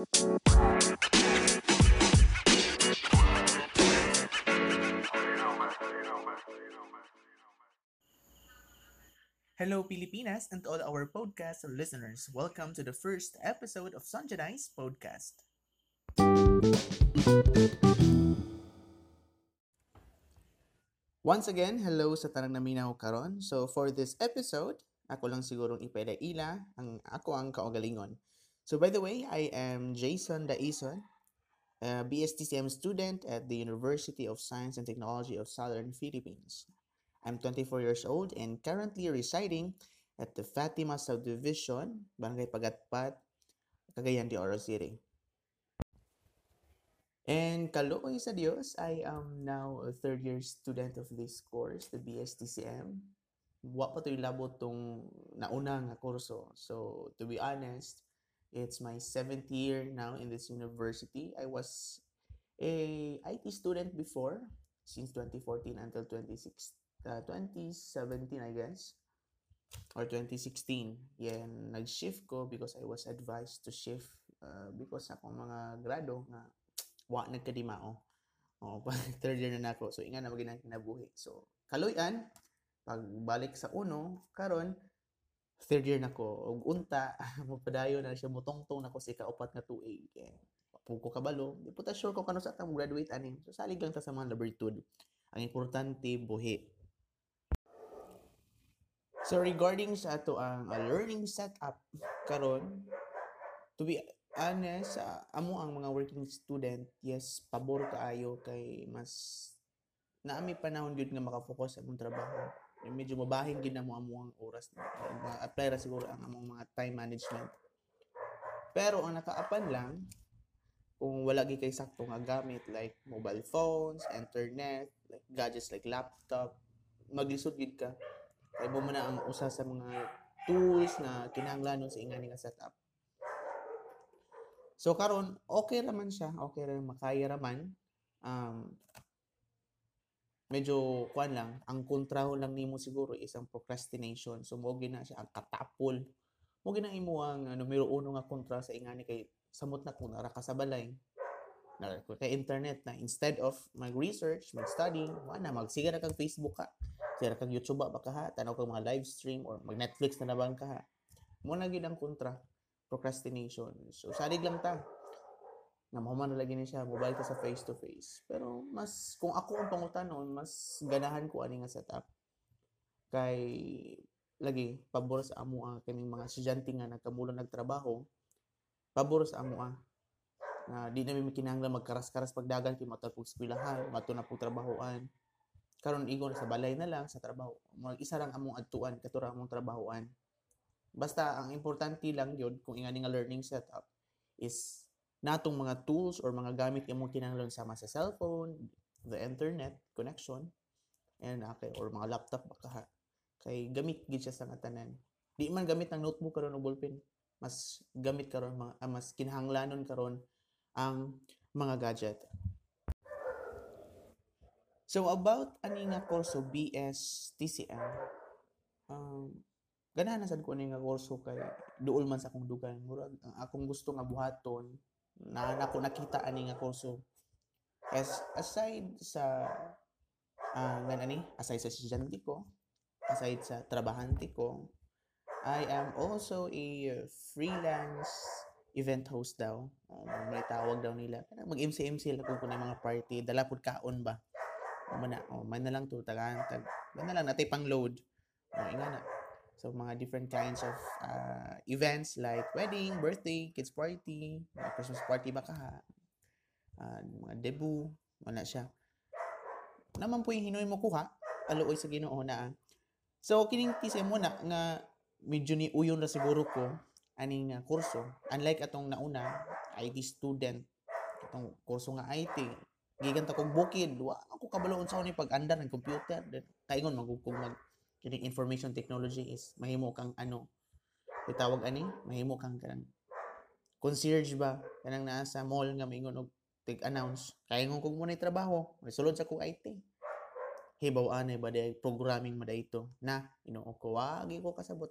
Hello, Pilipinas, and all our podcast listeners. Welcome to the first episode of Sanjani's podcast. Once again, hello sa tanang naminaw karon. So for this episode, ako lang sigurong ipadaila ang ako ang kaugalingon. So by the way, I am Jason Daison, a BSTCM student at the University of Science and Technology of Southern Philippines. I'm 24 years old and currently residing at the Fatima Subdivision, Barangay Pagatpat, Cagayan de Oro City. And kaluoy sa Dios, I am now a third year student of this course, the BSTCM. Wa pa to labot tong nauna nga kurso. So, to be honest, it's my seventh year now in this university. I was a IT student before, since 2014 until 2016 uh, 2017, I guess, or 2016. Yan, nag-shift ko because I was advised to shift uh, because akong mga grado nga wa nagkadimao. Oh, third year na nako. So inga na magina kinabuhi. So kaluyan pagbalik sa uno karon third year nako og unta magpadayon na siya mutongtong nako si kaupat nga 2A. Kaya ko kabalo, di po sure ko kano sa atang graduate ani. So salig lang ta sa mga laboratory. Ang importante buhi. So regarding sa ato ang uh, learning setup karon to be honest uh, amo ang mga working student yes pabor kaayo kay mas naami panahon gyud nga makafocus sa among trabaho medyo mabahin gid na mo amo ang oras na apply ra siguro ang among mga time management pero ang nakaapan lang kung wala gi kay sakto nga gamit like mobile phones, internet, like gadgets like laptop, maglisod gid ka kay mo na ang usa sa mga tools na kinahanglan sa ingani nga setup. So karon okay raman siya, okay ra makaya raman. Um, medyo kuan lang, ang kontraho lang nimo siguro is ang procrastination. So mo na siya ang katapol. Mo gina imo ang uh, numero uno nga kontra sa ingani kay samot na kung nara ka sa balay na kay internet na instead of mag-research, mag-study, wala magsiga na kag Facebook ka Tira kang YouTube ba ka ha? Tanaw kang mga live stream or mag-Netflix na naman ka ha? Muna gid ang kontra. Procrastination. So, salig lang ta. Na mahuman na lagi ni siya. Mobile ka sa face-to-face. Pero, mas, kung ako ang pangutanon, mas ganahan ko ani nga setup. Kay, lagi, pabor sa amo ang kining mga estudyante nga nagkamulo nagtrabaho, pabor sa amo ang na di na may kinahanglan magkaras-karas pagdagan kay matapog eskwelahan, mato na pug trabahoan karon igon sa balay na lang sa trabaho mag isa lang among adtuan katura among trabahoan basta ang importante lang yun kung ingani nga learning setup is natong mga tools or mga gamit imong kinahanglan sama sa cellphone the internet connection and okay or mga laptop baka ha? Kay gamit gid siya sa nga tanan. Di man gamit ng notebook karon o ballpen mas gamit karon mga ah, mas kinahanglanon karon ang mga gadget. So about ani nga kurso BS TCM um ganahan sad ko ani nga kurso kay duol man sa akong dugan murag ang akong gusto nga buhaton na nako nakita ani nga kurso as aside sa uh, nga ani aside sa estudyante ko aside sa trabahante ko I am also a freelance event host daw. Um, may tawag daw nila. Mag MC MC lang kung mga party. Dala pud kaon ba? Mana oh man na lang to tagaan tag man na lang natay pang load. Oh, inga na so mga different kinds of uh, events like wedding birthday kids party mga Christmas party ba ka uh, mga debut wala siya. Naman po yung hinoy mo kuha aluoy sa Ginoo na so kining tise mo na nga medyo ni uyon na siguro ko aning uh, kurso. Unlike atong nauna IT student. Atong kurso nga IT gigan ta bukid. Wa ako kabaloon sa ni pag andar ng computer. Then kaingon magugkog mag kining information technology is mahimo kang ano itawag ani? Mahimo kang kanang concierge ba? Kanang naa sa mall nga maingon og tig announce kaingon kog mo trabaho sulod sa kog IT hibaw anay ba day programming ma ito na inuo ko wagi ko kasabot.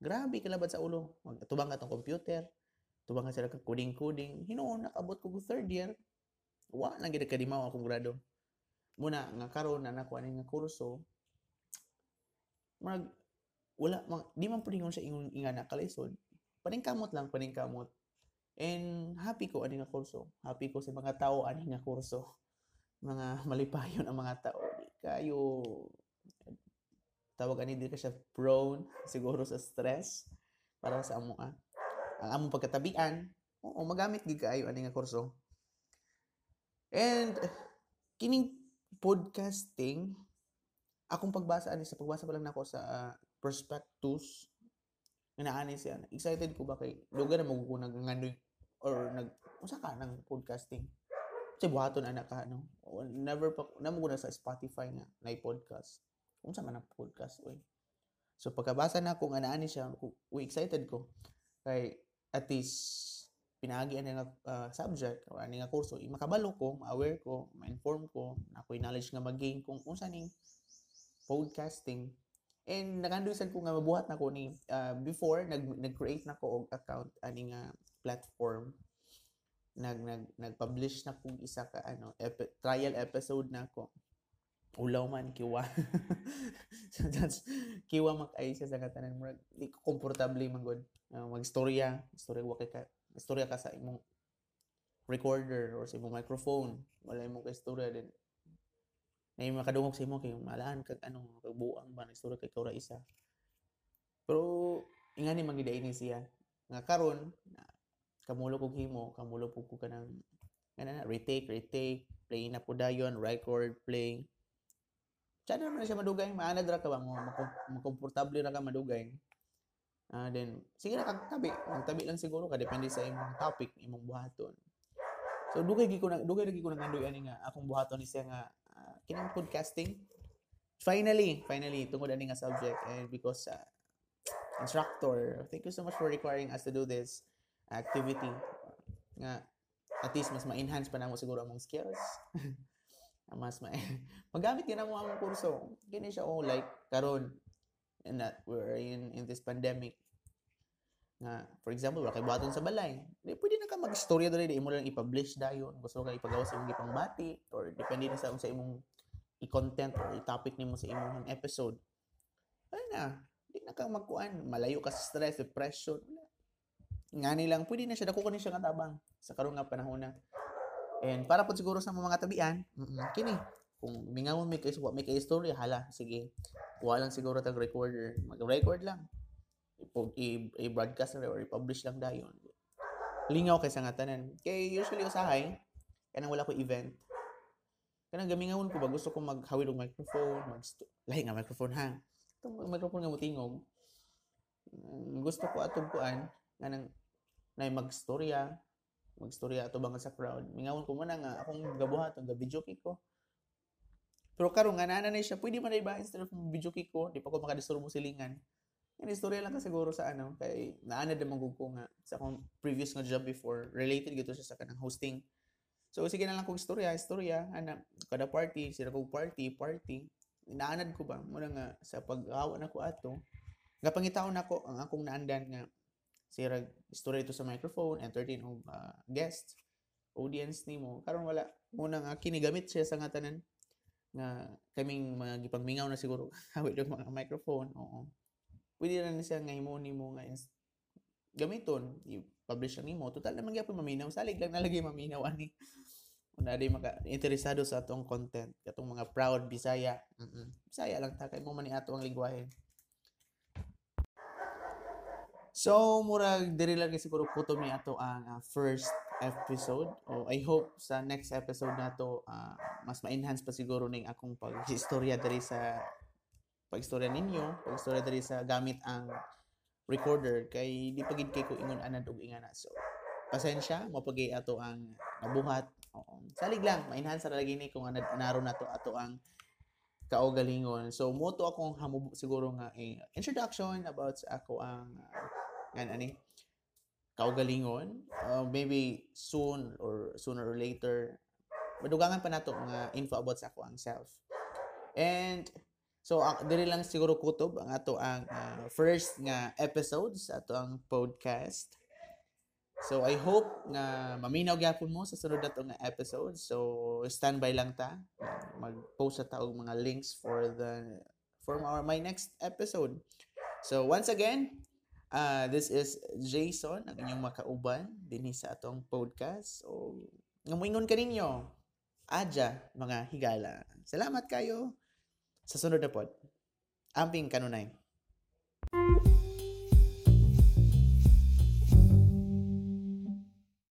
Grabe kalabad sa ulo. Magtubang atong computer tubang nga sila ka coding-coding. Hinuon nakabot ko third year. Wa na gid kadimaw akong grado. Muna nga karon na nakuha nga kurso mag wala mag, di man pudingon sa ingon ingana kalisod paningkamot lang paningkamot and happy ko ani nga kurso. Happy ko sa mga tao ani nga kurso. Mga malipayon ang mga tao. Kayo tawag ani di ka siya prone siguro sa stress para sa amo ah. ang among pagkatabian oo magamit gid kaayo ani nga kurso. And kining podcasting akong pagbasa ani sa pagbasa pa lang nako sa uh, prospectus inaani siya excited ko ba kay lugar na magkukunag ngandoy or nag usa ka ng podcasting? Kasi buhaton anak ka no? Never pa namo na sa Spotify nga na podcast unsa man ang podcast oy so pagkabasa na ko nga naani siya we excited ko. Kay at least pinagi ani nga uh, subject o ani nga kurso makabalo ko aware ko ma-inform ko na ako'y knowledge nga mag-gain kung unsa ning podcasting. And nakanduisan ko nga mabuhat na ko ni uh, before nag nag-create na ko og account ani nga platform. Nag nag nag-publish na kong isa ka ano epi, trial episode na ko. Ulaw man kiwa. So that's kiwa makay siya sa katanan. Mo di ko man god uh, magstorya. Storya wa kay ka istorya ka sa imong recorder or sa imong microphone. Wala imong ka istorya din na yung makadungog sa imo kay malaan kag ano kagbuang ba na istorya kay kaura isa pero ingani man gid ini siya nga karon kamulo kog himo kamulo pug ko kanang kana retake retake play na po dayon record play Diyan naman siya madugay. Maanad ra ka ba mo? Makomportable ra ka madugay. Uh, then, sige na kagtabi. Magtabi lang siguro ka. Depende sa imong topic, imong buhaton. So, dugay gi ko na dugay lagi ko nang andoy ani nga akong buhaton ni siya nga kinang podcasting. Finally, finally tungod ani nga subject and because uh, instructor, thank you so much for requiring us to do this activity. Nga at least mas ma-enhance pa namo siguro among skills. mas ma magamit mo ang kurso kini siya oh like karon and that we're in in this pandemic nga for example wala kay buhaton sa balay. Di pwede na ka magstorya dali di mo lang i-publish dayon gusto ka ipagawa sa imong gipangbati or depende na sa sa imong i-content or i-topic nimo sa imong episode. Ay na di na ka magkuan malayo ka sa stress depression ngani lang pwede na siya. Dako ni siya nga tabang sa karon nga panahon na. And para po siguro sa mga tabian, mm-mm, kini, kung mingawon may kay may kay istorya hala sige. Kuha lang siguro tag recorder. Mag-record lang i-broadcast na or i-publish lang dayon lingaw kay sa nga tanan. Kay usually usahay kanang wala ko event. Kanang gamingawon ko ba gusto ko maghawid og microphone mag lahi nga microphone ha? Itong microphone nga mutingog. Gusto ko atong nga nang na magstorya magstorya ato bang sa crowd. Mingawon ko man nga akong gabuhat ang video ko. Pero karon nga nana na siya pwede man na iba instead of video ko di pa ko makadisturbo silingan yan istorya lang ka siguro sa ano kay naana din mong ko nga sa akong previous nga job before related gito siya sa kanang hosting. So sige na lang kong istorya istorya ana kada party sila kong party party. Naanad ko ba? Muna nga sa pag-awa na ko ato gapangitaon nako ang akong naandan nga sira story ito sa microphone entertain og uh, guest audience nimo. Karon wala muna nga kinigamit siya sa nga tanan nga kaming mga gipagmingaw na siguro hawid og mga microphone oo pwede na ni siya nga imo nimo nga gamiton. I-publish lang nimo total naman gyapon maminaw. Salig lang nalagay maminaw ani. Una day maka interesado sa atong content. Katong mga proud Bisaya. Mm. Bisaya lang ta kay mo man ni ato ang lingwahe. So, murag diri lang siguro kuto mi ato ang uh, first episode. Oh, I hope sa next episode nato uh, mas ma-enhance pa siguro ning akong pag-istorya diri sa pag-istorya ninyo, pag-istorya diri sa gamit ang recorder kay di pagid kay ko ingon anad og ingana. So, pasensya mo ato ang nabuhat. Oo. Salig lang, ma-enhance lagi ni kung anad naron nato ato ang kaugalingon. So, moto akong hamubo siguro nga eh, introduction about sa ako ang uh, yan, ani? Kaugalingon. Uh, maybe soon or sooner or later, madugangan pa nato mga info about sa ako ang self. And, so, uh, diri lang siguro kutob ang ato ang uh, first nga episode sa ato ang podcast. So I hope nga maminaw gyapon mo sa sunod na nga episode. So standby lang ta. Mag-post ta og mga links for the for our my next episode. So once again, uh, this is Jason, ang inyong makauban dinhi sa atong podcast. So ngamuingon ka ninyo, adya mga higala. Salamat kayo sa sunod na pod. Amping kanunay.